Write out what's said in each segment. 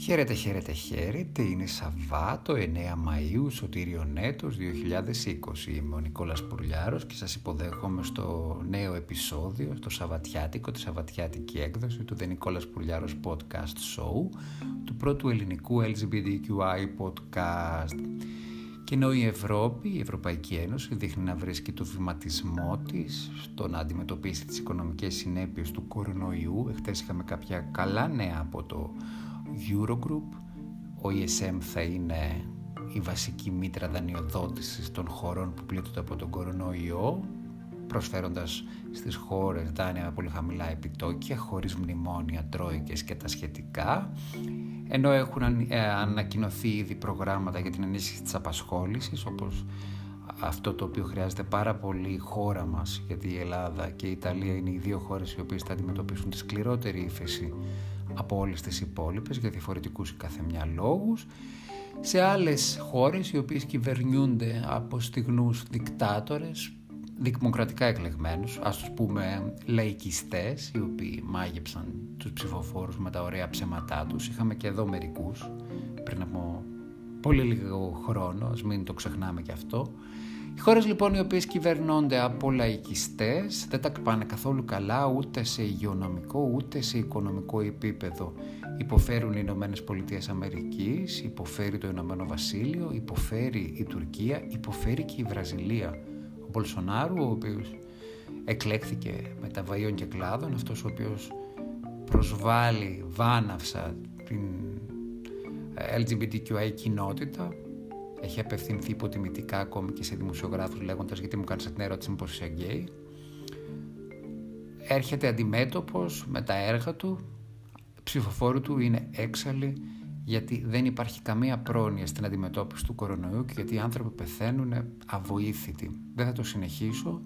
Χαίρετε, χαίρετε, χαίρετε. Είναι Σαββάτο 9 Μαΐου, Σωτήριο Νέτος 2020. Είμαι ο Νικόλας Πουρλιάρος και σας υποδέχομαι στο νέο επεισόδιο, στο Σαββατιάτικο, τη Σαββατιάτικη έκδοση του The Νικόλας Πουρλιάρος Podcast Show, του πρώτου ελληνικού LGBTQI podcast. Και ενώ η Ευρώπη, η Ευρωπαϊκή Ένωση, δείχνει να βρίσκει το βηματισμό της στο να αντιμετωπίσει τις οικονομικές συνέπειες του κορονοϊού. Εχθές είχαμε κάποια καλά νέα από το Eurogroup. Ο ESM θα είναι η βασική μήτρα δανειοδότησης των χωρών που πλήττονται από τον κορονοϊό προσφέροντας στις χώρες δάνεια με πολύ χαμηλά επιτόκια χωρίς μνημόνια, τρόικες και τα σχετικά ενώ έχουν ε, ανακοινωθεί ήδη προγράμματα για την ενίσχυση της απασχόλησης όπως αυτό το οποίο χρειάζεται πάρα πολύ η χώρα μας γιατί η Ελλάδα και η Ιταλία είναι οι δύο χώρες οι οποίες θα αντιμετωπίσουν τη σκληρότερη ύφεση από όλες τις υπόλοιπες για διαφορετικούς καθεμιά λόγους. Σε άλλες χώρες οι οποίες κυβερνιούνται από στιγνούς δικτάτορες δημοκρατικά εκλεγμένους, ας τους πούμε λαϊκιστές οι οποίοι μάγεψαν τους ψηφοφόρους με τα ωραία ψέματά τους. Είχαμε και εδώ μερικούς πριν από πολύ λίγο χρόνο, ας μην το ξεχνάμε και αυτό. Οι χώρες λοιπόν οι οποίες κυβερνώνται από λαϊκιστές δεν τα πάνε καθόλου καλά ούτε σε υγειονομικό ούτε σε οικονομικό επίπεδο. Υποφέρουν οι Ηνωμένες Πολιτείες Αμερικής, υποφέρει το Ηνωμένο Βασίλειο, υποφέρει η Τουρκία, υποφέρει και η Βραζιλία. Ο Μπολσονάρου, ο οποίος εκλέχθηκε με τα βαϊών και κλάδων, αυτός ο οποίος προσβάλλει βάναυσα την LGBTQI κοινότητα, έχει απευθυνθεί υποτιμητικά ακόμη και σε δημοσιογράφους λέγοντας γιατί μου κάνεις την ερώτηση πως είσαι γκέι. Έρχεται αντιμέτωπος με τα έργα του, ψηφοφόρου του είναι έξαλλοι γιατί δεν υπάρχει καμία πρόνοια στην αντιμετώπιση του κορονοϊού και γιατί οι άνθρωποι πεθαίνουν αβοήθητοι. Δεν θα το συνεχίσω.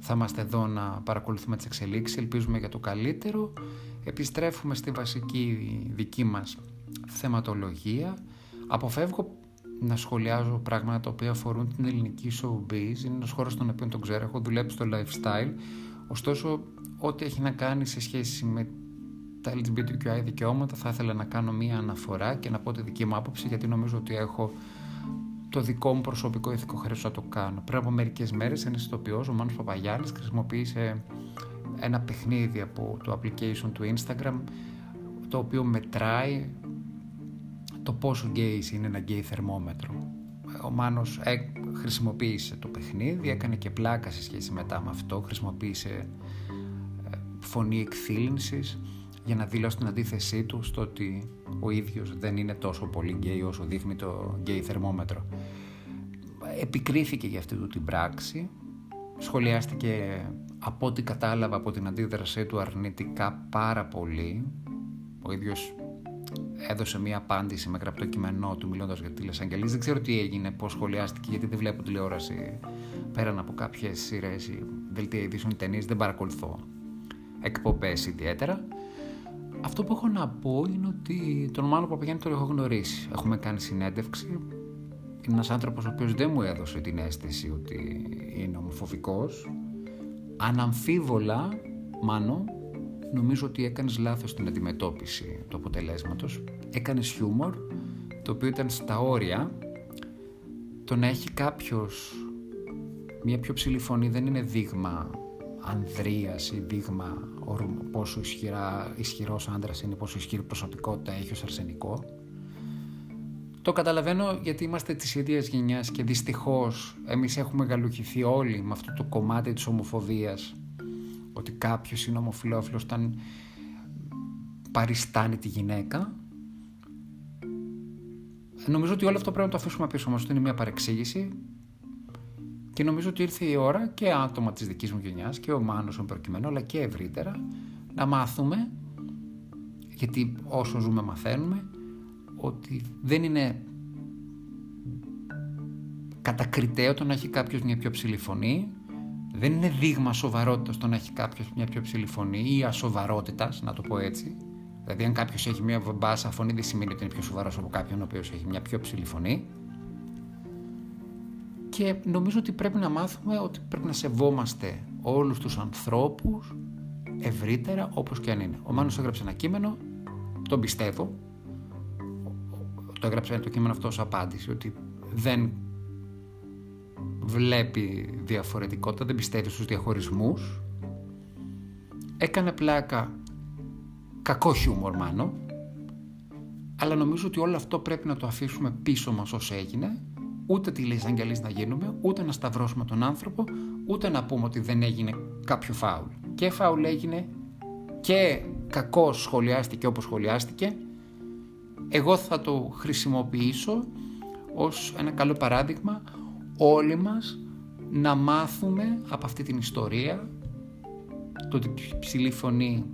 Θα είμαστε εδώ να παρακολουθούμε τις εξελίξεις, ελπίζουμε για το καλύτερο. Επιστρέφουμε στη βασική δική μας θεματολογία. Αποφεύγω να σχολιάζω πράγματα τα οποία αφορούν την ελληνική showbiz. Είναι ένας χώρος στον οποίο τον ξέρω. Έχω δουλέψει στο lifestyle. Ωστόσο, ό,τι έχει να κάνει σε σχέση με τα LGBTQI δικαιώματα, θα ήθελα να κάνω μία αναφορά και να πω τη δική μου άποψη, γιατί νομίζω ότι έχω το δικό μου προσωπικό ηθικό χρέο να το κάνω. Πριν από μερικές μέρες, ένας ηθοποιός, ο Μάνος Παπαγιάννη, χρησιμοποίησε ένα παιχνίδι από το application του Instagram, το οποίο μετράει το πόσο γκέι είναι ένα γκέι θερμόμετρο. Ο Μάνος ε, χρησιμοποίησε το παιχνίδι, έκανε και πλάκα σε σχέση μετά με αυτό, χρησιμοποίησε ε, φωνή εκθήλυνσης για να δηλώσει την αντίθεσή του στο ότι ο ίδιος δεν είναι τόσο πολύ γκέι όσο δείχνει το γκέι θερμόμετρο. Επικρίθηκε για αυτή του την πράξη, σχολιάστηκε από ό,τι κατάλαβα από την αντίδρασή του αρνητικά πάρα πολύ. Ο ίδιος έδωσε μία απάντηση με γραπτό κειμενό του μιλώντας για τηλεεισαγγελείς. Δεν ξέρω τι έγινε, πώς σχολιάστηκε, γιατί δεν βλέπω τηλεόραση πέραν από κάποιες σειρές ή δελτία ειδήσεων ταινίες. Δεν παρακολουθώ εκπομπές ιδιαίτερα. Αυτό που έχω να πω είναι ότι τον Μάνο Παπαγιάννη τον έχω γνωρίσει. Έχουμε κάνει συνέντευξη. Είναι ένας άνθρωπος ο οποίος δεν μου έδωσε την αίσθηση ότι είναι ομοφοβικός. Αναμφίβολα, Μάνο, νομίζω ότι έκανες λάθος στην αντιμετώπιση του αποτελέσματος. Έκανες χιούμορ, το οποίο ήταν στα όρια. Το να έχει κάποιος μια πιο ψηλή φωνή δεν είναι δείγμα ανδρείας ή δείγμα πόσο ισχυρά, ισχυρός άντρας είναι, πόσο ισχυρή προσωπικότητα έχει ως αρσενικό. Το καταλαβαίνω γιατί είμαστε της ίδιας γενιάς και δυστυχώς εμείς έχουμε γαλουχηθεί όλοι με αυτό το κομμάτι της ομοφοβίας ότι κάποιος είναι ομοφιλόφιλος όταν παριστάνει τη γυναίκα. Νομίζω ότι όλο αυτό πρέπει να το αφήσουμε πίσω μας, είναι μια παρεξήγηση και νομίζω ότι ήρθε η ώρα και άτομα της δικής μου γενιάς και ο Μάνος ο προκειμένου αλλά και ευρύτερα να μάθουμε γιατί όσο ζούμε μαθαίνουμε ότι δεν είναι κατακριτέο το να έχει κάποιος μια πιο ψηλή φωνή δεν είναι δείγμα σοβαρότητας το να έχει κάποιος μια πιο ψηλή φωνή ή ασοβαρότητας, να το πω έτσι. Δηλαδή, αν κάποιος έχει μια μπάσα φωνή, δεν σημαίνει ότι είναι πιο σοβαρός από κάποιον ο οποίος έχει μια πιο ψηλή φωνή. Και νομίζω ότι πρέπει να μάθουμε ότι πρέπει να σεβόμαστε όλους τους ανθρώπους ευρύτερα όπως και αν είναι. Ο Μάνος έγραψε ένα κείμενο, τον πιστεύω, το έγραψε το κείμενο αυτό ως απάντηση, ότι δεν βλέπει διαφορετικότητα, δεν πιστεύει στους διαχωρισμούς. Έκανε πλάκα κακό χιούμορ Μάνο, αλλά νομίζω ότι όλο αυτό πρέπει να το αφήσουμε πίσω μας όσο έγινε, ούτε τη λύση αγγελής να γίνουμε, ούτε να σταυρώσουμε τον άνθρωπο, ούτε να πούμε ότι δεν έγινε κάποιο φάουλ. Και φάουλ έγινε και κακό σχολιάστηκε όπως σχολιάστηκε. Εγώ θα το χρησιμοποιήσω ως ένα καλό παράδειγμα όλοι μας να μάθουμε από αυτή την ιστορία το ότι ψηλή φωνή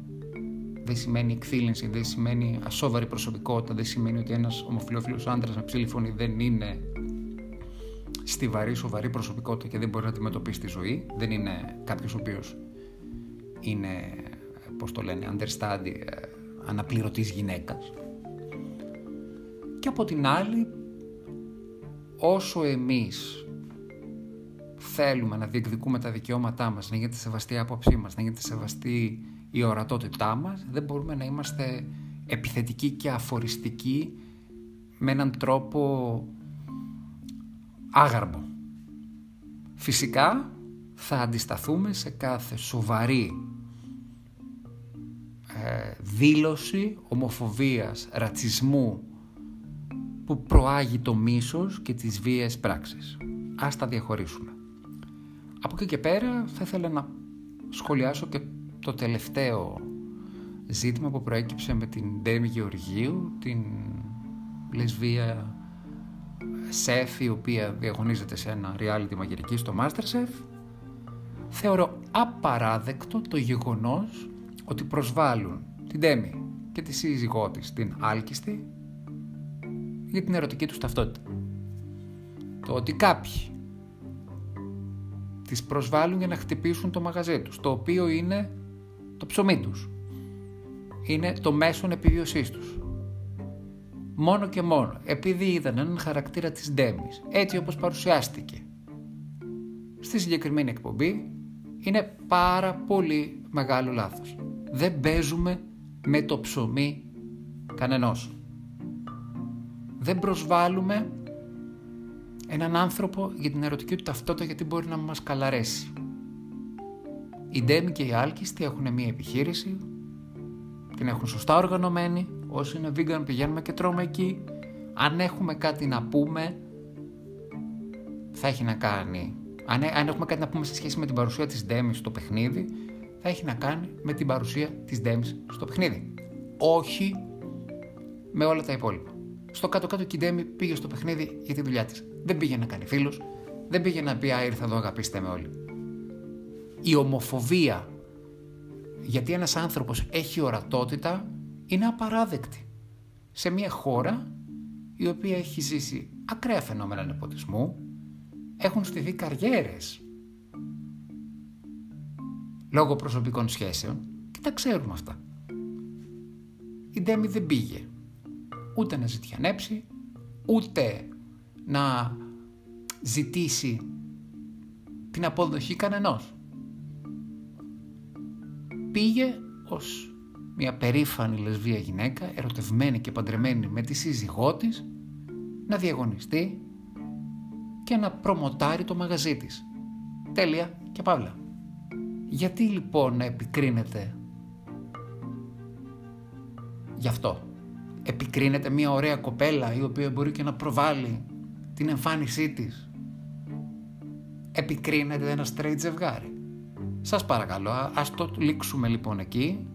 δεν σημαίνει εκθήλυνση, δεν σημαίνει ασόβαρη προσωπικότητα, δεν σημαίνει ότι ένας ομοφιλόφιλος άντρας με ψηλή φωνή δεν είναι στιβαρή, σοβαρή προσωπικότητα και δεν μπορεί να αντιμετωπίσει τη ζωή. Δεν είναι κάποιος ο οποίος είναι, πώς το λένε, understudy, ε, αναπληρωτής γυναίκας. Και από την άλλη, όσο εμείς θέλουμε να διεκδικούμε τα δικαιώματά μας, να γίνεται σεβαστή η άποψή μας, να γίνεται σεβαστή η ορατότητά μας, δεν μπορούμε να είμαστε επιθετικοί και αφοριστικοί με έναν τρόπο άγαρμο. Φυσικά θα αντισταθούμε σε κάθε σοβαρή ε, δήλωση ομοφοβίας, ρατσισμού που προάγει το μίσος και τις βίες πράξεις. Ας τα διαχωρίσουμε. Από εκεί και πέρα θα ήθελα να σχολιάσω και το τελευταίο ζήτημα που προέκυψε με την Ντέμι Γεωργίου, την λεσβία σεφ η οποία διαγωνίζεται σε ένα reality μαγειρική στο Masterchef θεωρώ απαράδεκτο το γεγονός ότι προσβάλλουν την Ντέμι και τη σύζυγό της την Άλκιστη για την ερωτική τους ταυτότητα. Το ότι κάποιοι τις προσβάλλουν για να χτυπήσουν το μαγαζί τους, το οποίο είναι το ψωμί τους. Είναι το μέσον επιβίωσής τους. Μόνο και μόνο, επειδή είδαν έναν χαρακτήρα της Ντέμις, έτσι όπως παρουσιάστηκε στη συγκεκριμένη εκπομπή, είναι πάρα πολύ μεγάλο λάθος. Δεν παίζουμε με το ψωμί κανενός. Δεν προσβάλλουμε έναν άνθρωπο για την ερωτική του ταυτότητα γιατί μπορεί να μας καλαρέσει. Η Ντέμι και οι Άλκιστοι έχουν μια επιχείρηση, την έχουν σωστά οργανωμένη, όσοι είναι vegan πηγαίνουμε και τρώμε εκεί. Αν έχουμε κάτι να πούμε, θα έχει να κάνει. Αν, αν έχουμε κάτι να πούμε σε σχέση με την παρουσία της Ντέμι στο παιχνίδι, θα έχει να κάνει με την παρουσία της Ντέμι στο παιχνίδι. Όχι με όλα τα υπόλοιπα. Στο κάτω-κάτω η Ντέμι πήγε στο παιχνίδι για τη δουλειά της. Δεν πήγε να κάνει φίλους, δεν πήγε να πει «Α, ήρθα εδώ αγαπήστε με όλοι» η ομοφοβία γιατί ένας άνθρωπος έχει ορατότητα είναι απαράδεκτη σε μια χώρα η οποία έχει ζήσει ακραία φαινόμενα νεποτισμού, έχουν στηθεί καριέρες λόγω προσωπικών σχέσεων και τα ξέρουμε αυτά. Η Ντέμι δεν πήγε ούτε να ζητιανέψει, ούτε να ζητήσει την αποδοχή κανενός πήγε ως μια περήφανη λεσβία γυναίκα, ερωτευμένη και παντρεμένη με τη σύζυγό της, να διαγωνιστεί και να προμοτάρει το μαγαζί της. Τέλεια και παύλα. Γιατί λοιπόν να επικρίνεται γι' αυτό; Επικρίνεται μια ωραία κοπέλα η οποία μπορεί και να προβάλλει την εμφάνισή της; Επικρίνεται ένα straight ζευγάρι. Σας παρακαλώ, ας το λήξουμε λοιπόν εκεί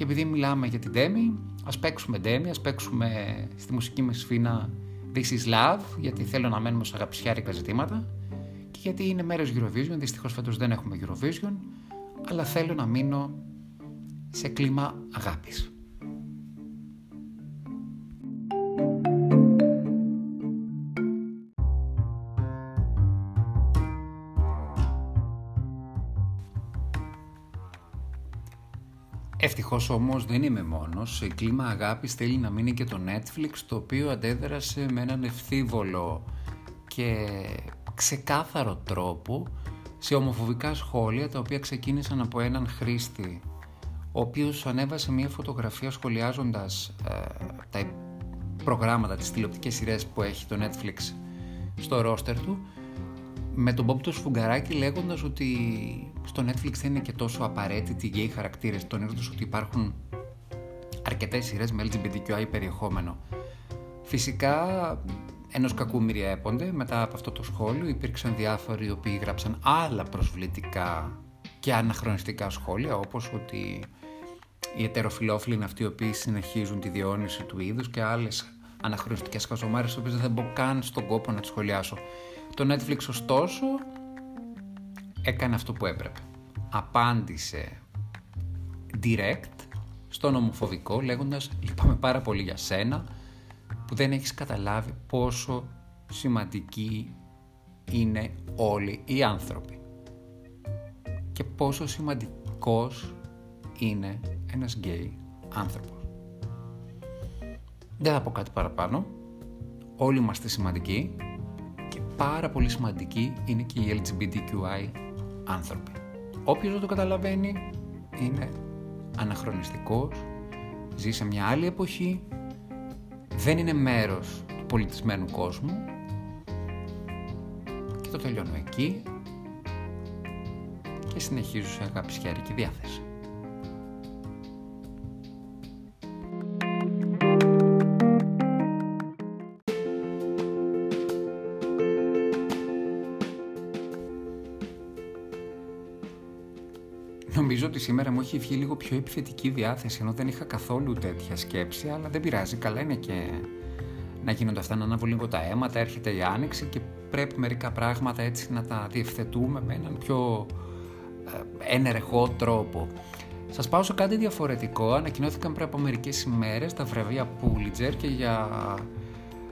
και επειδή μιλάμε για την Demi, ας παίξουμε Demi, ας παίξουμε στη μουσική μας σφήνα This is Love, γιατί θέλω να μένουμε σε αγαπησιάρικα ζητήματα και γιατί είναι μέρος Eurovision, δυστυχώς φέτος δεν έχουμε Eurovision, αλλά θέλω να μείνω σε κλίμα αγάπης. Ευτυχώς όμως δεν είμαι μόνος. Σε κλίμα αγάπης θέλει να μείνει και το Netflix, το οποίο αντέδρασε με έναν ευθύβολο και ξεκάθαρο τρόπο σε ομοφοβικά σχόλια τα οποία ξεκίνησαν από έναν χρήστη ο οποίος ανέβασε μια φωτογραφία σχολιάζοντας ε, τα προγράμματα, τις τηλεοπτικές σειρές που έχει το Netflix στο ρόστερ του με τον Bob το Σφουγγαράκη λέγοντας ότι στο Netflix δεν είναι και τόσο απαραίτητοι οι γκέι χαρακτήρες τονίζοντας ότι υπάρχουν αρκετές σειρές με LGBTQI περιεχόμενο. Φυσικά ενός κακού μοιριέπονται μετά από αυτό το σχόλιο υπήρξαν διάφοροι οι οποίοι γράψαν άλλα προσβλητικά και αναχρονιστικά σχόλια όπως ότι οι ετεροφιλόφιλοι είναι αυτοί οι οποίοι συνεχίζουν τη διόνυση του είδους και άλλες αναχρονιστικές χαζομάρες, τις οποίες δεν μπορώ καν στον κόπο να τις σχολιάσω. Το Netflix ωστόσο έκανε αυτό που έπρεπε. Απάντησε direct στον ομοφοβικό λέγοντας λυπάμαι πάρα πολύ για σένα που δεν έχεις καταλάβει πόσο σημαντικοί είναι όλοι οι άνθρωποι και πόσο σημαντικός είναι ένας γκέι άνθρωπος. Δεν θα πω κάτι παραπάνω. Όλοι είμαστε σημαντικοί και πάρα πολύ σημαντικοί είναι και οι LGBTQI άνθρωποι. Όποιος δεν το καταλαβαίνει είναι αναχρονιστικός, ζει σε μια άλλη εποχή, δεν είναι μέρος του πολιτισμένου κόσμου και το τελειώνω εκεί και συνεχίζω σε αγάπη και διάθεση. Μου έχει βγει λίγο πιο επιθετική διάθεση, ενώ δεν είχα καθόλου τέτοια σκέψη, αλλά δεν πειράζει. Καλά είναι και να γίνονται αυτά, να ανάβουν λίγο τα αίματα, έρχεται η άνοιξη και πρέπει μερικά πράγματα έτσι να τα διευθετούμε με έναν πιο ε, ενεργό τρόπο. Σας πάω σε κάτι διαφορετικό. Ανακοινώθηκαν πριν από μερικές ημέρες τα βραβεία Pulitzer και για...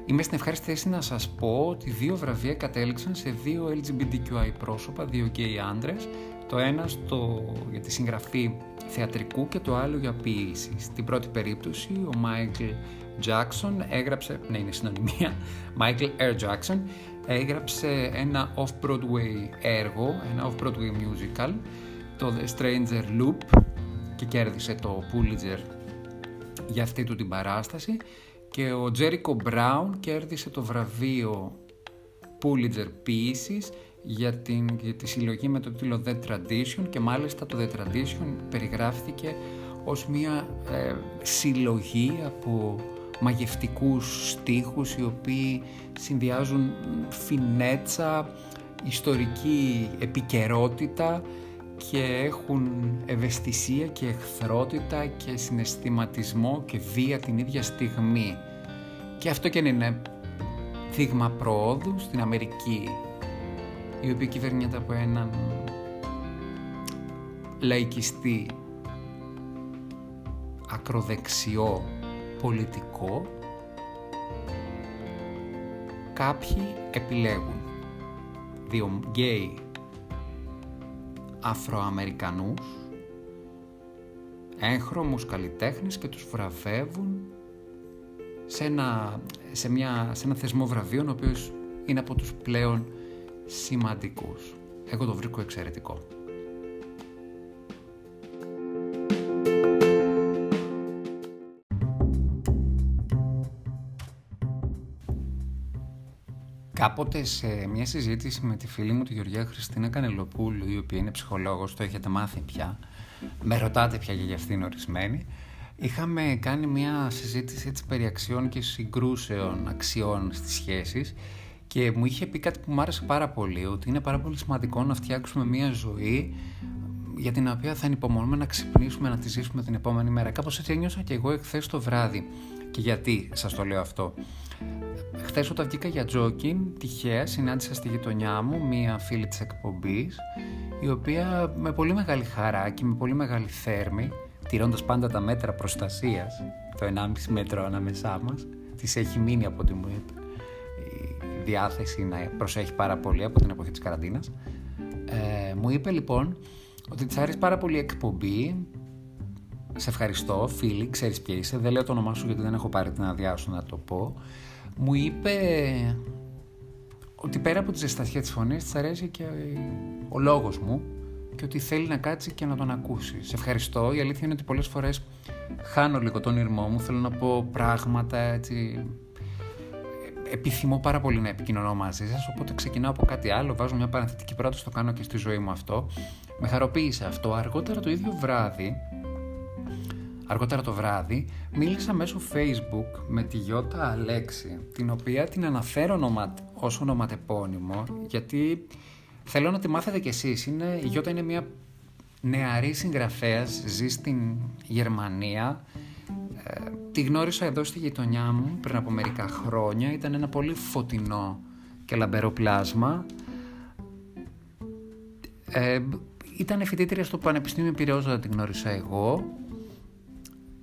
Είμαι στην ευχάριστη θέση να σας πω ότι δύο βραβεία κατέληξαν σε δύο LGBTQI πρόσωπα, δύο gay άντρες το ένα στο, για τη συγγραφή θεατρικού και το άλλο για ποίηση. Στην πρώτη περίπτωση ο Μάικλ Jackson έγραψε, ναι είναι συνωνυμία, Michael R. Jackson έγραψε ένα off-Broadway έργο, ένα off-Broadway musical, το The Stranger Loop και κέρδισε το Pulitzer για αυτή του την παράσταση και ο Jericho Brown κέρδισε το βραβείο Pulitzer Ποίησης για, την, για τη συλλογή με το τίτλο The Tradition και μάλιστα το The Tradition περιγράφθηκε ως μια ε, συλλογή από μαγευτικούς στίχους οι οποίοι συνδυάζουν φινέτσα, ιστορική επικαιρότητα και έχουν ευαισθησία και εχθρότητα και συναισθηματισμό και βία την ίδια στιγμή. Και αυτό και είναι δείγμα προόδου στην Αμερική η οποία κυβερνιέται από έναν λαϊκιστή ακροδεξιό πολιτικό κάποιοι επιλέγουν δύο γκέι Αφροαμερικανούς έγχρωμους καλλιτέχνες και τους βραβεύουν σε ένα, σε μια, σε ένα θεσμό βραβείων ο οποίος είναι από τους πλέον σημαντικούς. Εγώ το βρίσκω εξαιρετικό. Κάποτε σε μια συζήτηση με τη φίλη μου τη Γεωργία Χριστίνα Κανελοπούλου, η οποία είναι ψυχολόγος, το έχετε μάθει πια, με ρωτάτε πια για αυτήν ορισμένη, είχαμε κάνει μια συζήτηση έτσι περί αξιών και συγκρούσεων αξιών στις σχέσεις και μου είχε πει κάτι που μου άρεσε πάρα πολύ, ότι είναι πάρα πολύ σημαντικό να φτιάξουμε μια ζωή για την οποία θα ανυπομονούμε να ξυπνήσουμε, να τη ζήσουμε την επόμενη μέρα. Κάπως έτσι ένιωσα και εγώ εχθές το βράδυ. Και γιατί σας το λέω αυτό. Χθες όταν βγήκα για τζόκιν, τυχαία συνάντησα στη γειτονιά μου μία φίλη της εκπομπής, η οποία με πολύ μεγάλη χαρά και με πολύ μεγάλη θέρμη, τηρώντας πάντα τα μέτρα προστασίας, το 1,5 μέτρο ανάμεσά μας, της έχει μείνει από ό,τι μου είπε διάθεση να προσέχει πάρα πολύ από την εποχή της καραντίνας. Ε, μου είπε λοιπόν ότι της άρεσε πάρα πολύ η εκπομπή. Σε ευχαριστώ, φίλοι, ξέρεις ποια είσαι. Δεν λέω το όνομά σου γιατί δεν έχω πάρει την αδειά σου να το πω. Μου είπε ότι πέρα από τη ζεστασιά της φωνής της αρέσει και ο λόγος μου και ότι θέλει να κάτσει και να τον ακούσει. Σε ευχαριστώ. Η αλήθεια είναι ότι πολλές φορές χάνω λίγο τον ήρμό μου. Θέλω να πω πράγματα έτσι... Επιθυμώ πάρα πολύ να επικοινωνώ μαζί σας, οπότε ξεκινάω από κάτι άλλο, βάζω μια παραθετική πρόταση, το κάνω και στη ζωή μου αυτό. Με χαροποίησε αυτό. Αργότερα το ίδιο βράδυ, αργότερα το βράδυ, μίλησα μέσω facebook με τη Γιώτα Αλέξη, την οποία την αναφέρω ονομα... ως ονοματεπώνυμο, γιατί θέλω να τη μάθετε κι εσείς. Είναι... Η Γιώτα είναι μια νεαρή συγγραφέας, ζει στην Γερμανία. Ε, τη γνώρισα εδώ στη γειτονιά μου πριν από μερικά χρόνια. Ήταν ένα πολύ φωτεινό και λαμπερό πλάσμα. Ε, ήταν φοιτήτρια στο Πανεπιστήμιο Πυραιός όταν την γνώρισα εγώ.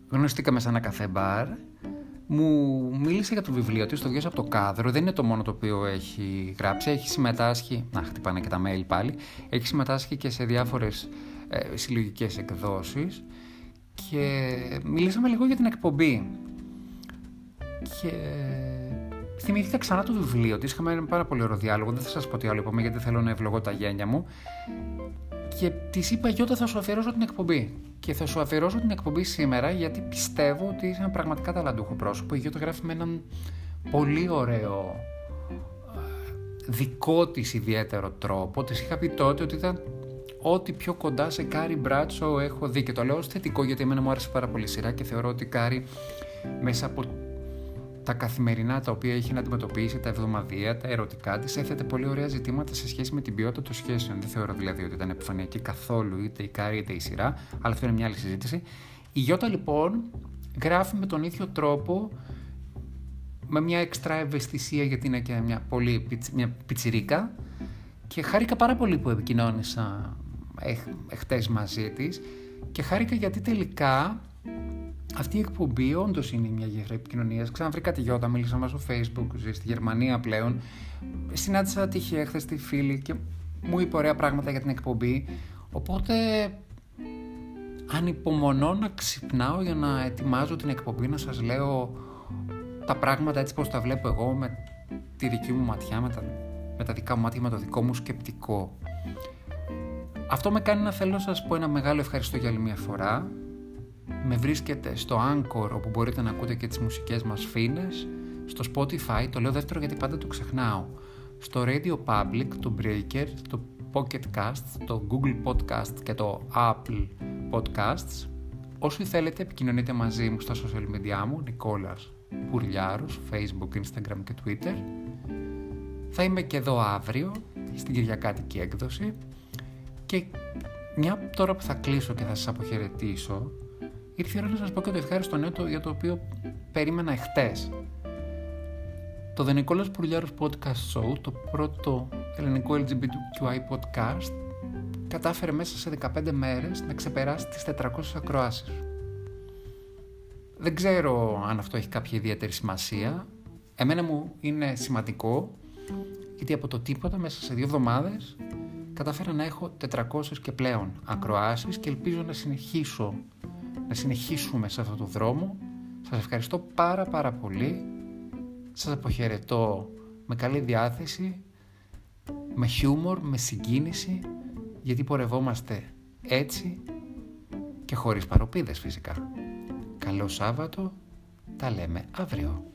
Γνωριστήκαμε σε ένα καφέ μπαρ. Μου μίλησε για το βιβλίο της, το βγάζει από το κάδρο. Δεν είναι το μόνο το οποίο έχει γράψει. Έχει συμμετάσχει. Να, χτυπάνε και τα mail πάλι. Έχει συμμετάσχει και σε διάφορες ε, συλλογικές εκδόσεις. Και μιλήσαμε λίγο για την εκπομπή. Και θυμήθηκα ξανά το βιβλίο της. Είχαμε ένα πάρα πολύ ωραίο διάλογο. Δεν θα σας πω τι άλλο είπαμε, γιατί θέλω να ευλογώ τα γένια μου και της είπα Γιώτα θα σου αφιερώσω την εκπομπή και θα σου αφιερώσω την εκπομπή σήμερα γιατί πιστεύω ότι είσαι ένα πραγματικά ταλαντούχο πρόσωπο η Γιώτα γράφει με έναν πολύ ωραίο ε, δικό της ιδιαίτερο τρόπο της είχα πει τότε ότι ήταν ό,τι πιο κοντά σε Carrie Bradshaw έχω δει και το λέω ως θετικό γιατί εμένα μου άρεσε πάρα πολύ σειρά και θεωρώ ότι Κάρι μέσα από τα καθημερινά τα οποία έχει να αντιμετωπίσει, τα εβδομαδιαία, τα ερωτικά της, έθετε πολύ ωραία ζητήματα σε σχέση με την ποιότητα των σχέσεων. Δεν θεωρώ δηλαδή ότι ήταν επιφανειακή καθόλου είτε η Κάρη είτε η σειρά, αλλά αυτό είναι μια άλλη συζήτηση. Η Γιώτα λοιπόν γράφει με τον ίδιο τρόπο, με μια εξτρά ευαισθησία γιατί είναι και μια πολύ μια πιτσιρίκα και χάρηκα πάρα πολύ που επικοινώνησα εχθές μαζί της και χάρηκα γιατί τελικά αυτή η εκπομπή όντως είναι μια γέφυρα επικοινωνία. Ξαναβρήκα τη Γιώτα, μίλησα μέσα στο Facebook, ζει στη Γερμανία πλέον. Συνάντησα τυχαία χθες τη φίλη και μου είπε ωραία πράγματα για την εκπομπή. Οπότε ανυπομονώ να ξυπνάω για να ετοιμάζω την εκπομπή, να σας λέω τα πράγματα έτσι πως τα βλέπω εγώ με τη δική μου ματιά, με τα, με τα δικά μου μάτια, με το δικό μου σκεπτικό. Αυτό με κάνει να θέλω να σας πω ένα μεγάλο ευχαριστώ για άλλη μια φορά με βρίσκεται στο Anchor όπου μπορείτε να ακούτε και τις μουσικές μας φίνες, στο Spotify, το λέω δεύτερο γιατί πάντα το ξεχνάω, στο Radio Public, το Breaker, το Pocket Cast, το Google Podcast και το Apple Podcasts. Όσοι θέλετε επικοινωνείτε μαζί μου στα social media μου, Νικόλας Πουρλιάρος, Facebook, Instagram και Twitter. Θα είμαι και εδώ αύριο, στην Κυριακάτικη έκδοση και μια τώρα που θα κλείσω και θα σας αποχαιρετήσω ήρθε η ώρα να σας πω και το ευχάριστο νέο για το οποίο περίμενα εχθές. Το The Nicholas Πουρλιάρος Podcast Show, το πρώτο ελληνικό LGBTQI podcast, κατάφερε μέσα σε 15 μέρες να ξεπεράσει τις 400 ακροάσεις. Δεν ξέρω αν αυτό έχει κάποια ιδιαίτερη σημασία. Εμένα μου είναι σημαντικό, γιατί από το τίποτα μέσα σε δύο εβδομάδες κατάφερα να έχω 400 και πλέον ακροάσεις και ελπίζω να συνεχίσω να συνεχίσουμε σε αυτό το δρόμο. Σας ευχαριστώ πάρα πάρα πολύ. Σας αποχαιρετώ με καλή διάθεση, με χιούμορ, με συγκίνηση, γιατί πορευόμαστε έτσι και χωρίς παροπίδες φυσικά. Καλό Σάββατο, τα λέμε αύριο.